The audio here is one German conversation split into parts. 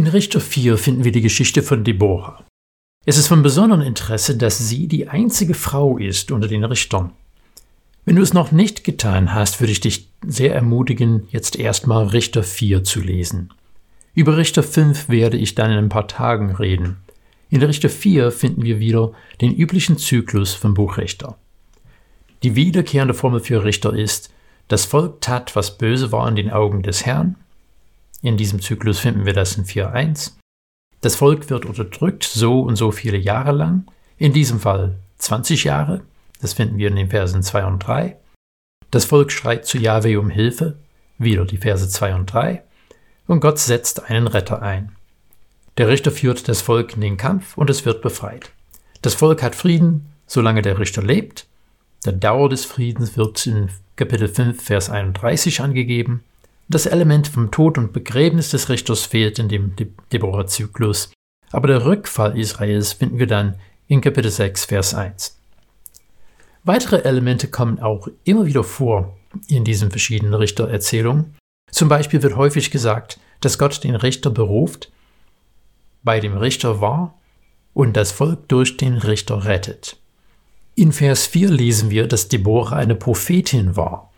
In Richter 4 finden wir die Geschichte von Deborah. Es ist von besonderem Interesse, dass sie die einzige Frau ist unter den Richtern. Wenn du es noch nicht getan hast, würde ich dich sehr ermutigen, jetzt erstmal Richter 4 zu lesen. Über Richter 5 werde ich dann in ein paar Tagen reden. In Richter 4 finden wir wieder den üblichen Zyklus vom Buch Richter. Die wiederkehrende Formel für Richter ist, das Volk tat, was böse war in den Augen des Herrn. In diesem Zyklus finden wir das in 4.1. Das Volk wird unterdrückt so und so viele Jahre lang, in diesem Fall 20 Jahre, das finden wir in den Versen 2 und 3. Das Volk schreit zu Jahwe um Hilfe, wieder die Verse 2 und 3. Und Gott setzt einen Retter ein. Der Richter führt das Volk in den Kampf und es wird befreit. Das Volk hat Frieden, solange der Richter lebt. Der Dauer des Friedens wird in Kapitel 5, Vers 31 angegeben. Das Element vom Tod und Begräbnis des Richters fehlt in dem Deborah-Zyklus, aber der Rückfall Israels finden wir dann in Kapitel 6, Vers 1. Weitere Elemente kommen auch immer wieder vor in diesen verschiedenen Richtererzählungen. Zum Beispiel wird häufig gesagt, dass Gott den Richter beruft, bei dem Richter war und das Volk durch den Richter rettet. In Vers 4 lesen wir, dass Deborah eine Prophetin war.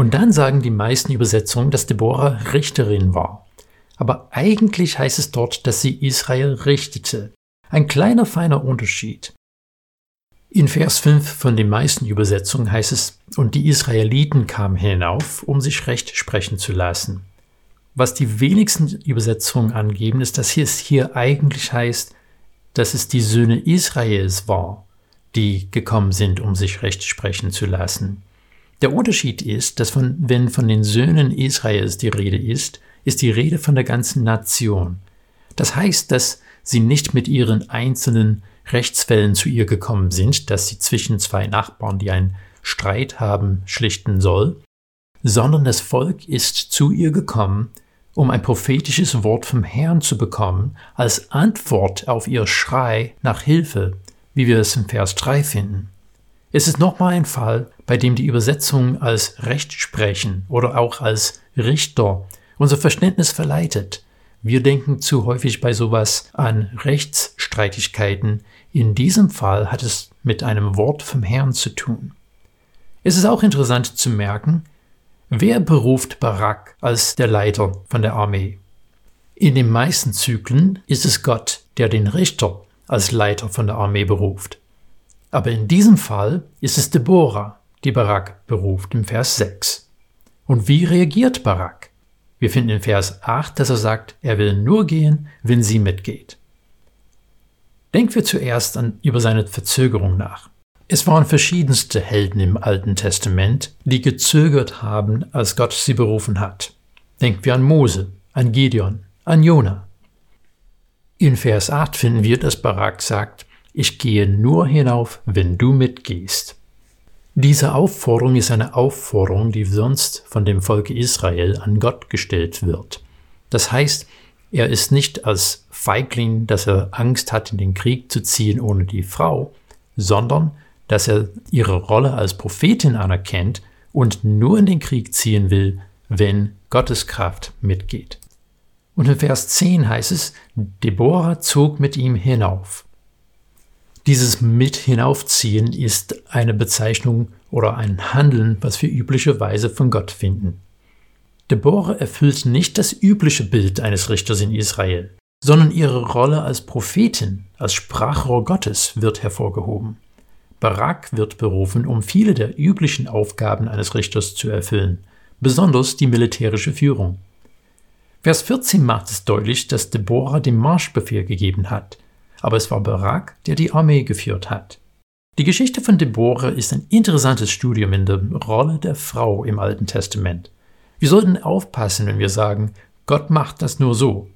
Und dann sagen die meisten Übersetzungen, dass Deborah Richterin war. Aber eigentlich heißt es dort, dass sie Israel richtete. Ein kleiner feiner Unterschied. In Vers 5 von den meisten Übersetzungen heißt es, und die Israeliten kamen hinauf, um sich recht sprechen zu lassen. Was die wenigsten Übersetzungen angeben, ist, dass es hier eigentlich heißt, dass es die Söhne Israels war, die gekommen sind, um sich recht sprechen zu lassen. Der Unterschied ist, dass von, wenn von den Söhnen Israels die Rede ist, ist die Rede von der ganzen Nation. Das heißt, dass sie nicht mit ihren einzelnen Rechtsfällen zu ihr gekommen sind, dass sie zwischen zwei Nachbarn, die einen Streit haben, schlichten soll, sondern das Volk ist zu ihr gekommen, um ein prophetisches Wort vom Herrn zu bekommen, als Antwort auf ihr Schrei nach Hilfe, wie wir es im Vers 3 finden. Es ist nochmal ein Fall, bei dem die Übersetzung als Rechtsprechen oder auch als Richter unser Verständnis verleitet. Wir denken zu häufig bei sowas an Rechtsstreitigkeiten, in diesem Fall hat es mit einem Wort vom Herrn zu tun. Es ist auch interessant zu merken, wer beruft Barak als der Leiter von der Armee. In den meisten Zyklen ist es Gott, der den Richter als Leiter von der Armee beruft. Aber in diesem Fall ist es Deborah, die Barak beruft im Vers 6. Und wie reagiert Barak? Wir finden in Vers 8, dass er sagt, er will nur gehen, wenn sie mitgeht. Denken wir zuerst an, über seine Verzögerung nach. Es waren verschiedenste Helden im Alten Testament, die gezögert haben, als Gott sie berufen hat. Denken wir an Mose, an Gideon, an Jona. In Vers 8 finden wir, dass Barak sagt, ich gehe nur hinauf, wenn du mitgehst. Diese Aufforderung ist eine Aufforderung, die sonst von dem Volke Israel an Gott gestellt wird. Das heißt, er ist nicht als Feigling, dass er Angst hat, in den Krieg zu ziehen ohne die Frau, sondern dass er ihre Rolle als Prophetin anerkennt und nur in den Krieg ziehen will, wenn Gottes Kraft mitgeht. Und in Vers 10 heißt es, Deborah zog mit ihm hinauf. Dieses mit hinaufziehen ist eine Bezeichnung oder ein Handeln, was wir üblicherweise von Gott finden. Deborah erfüllt nicht das übliche Bild eines Richters in Israel, sondern ihre Rolle als Prophetin, als Sprachrohr Gottes wird hervorgehoben. Barak wird berufen, um viele der üblichen Aufgaben eines Richters zu erfüllen, besonders die militärische Führung. Vers 14 macht es deutlich, dass Deborah den Marschbefehl gegeben hat, aber es war Barak, der die Armee geführt hat. Die Geschichte von Deborah ist ein interessantes Studium in der Rolle der Frau im Alten Testament. Wir sollten aufpassen, wenn wir sagen, Gott macht das nur so.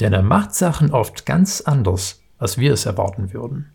Denn er macht Sachen oft ganz anders, als wir es erwarten würden.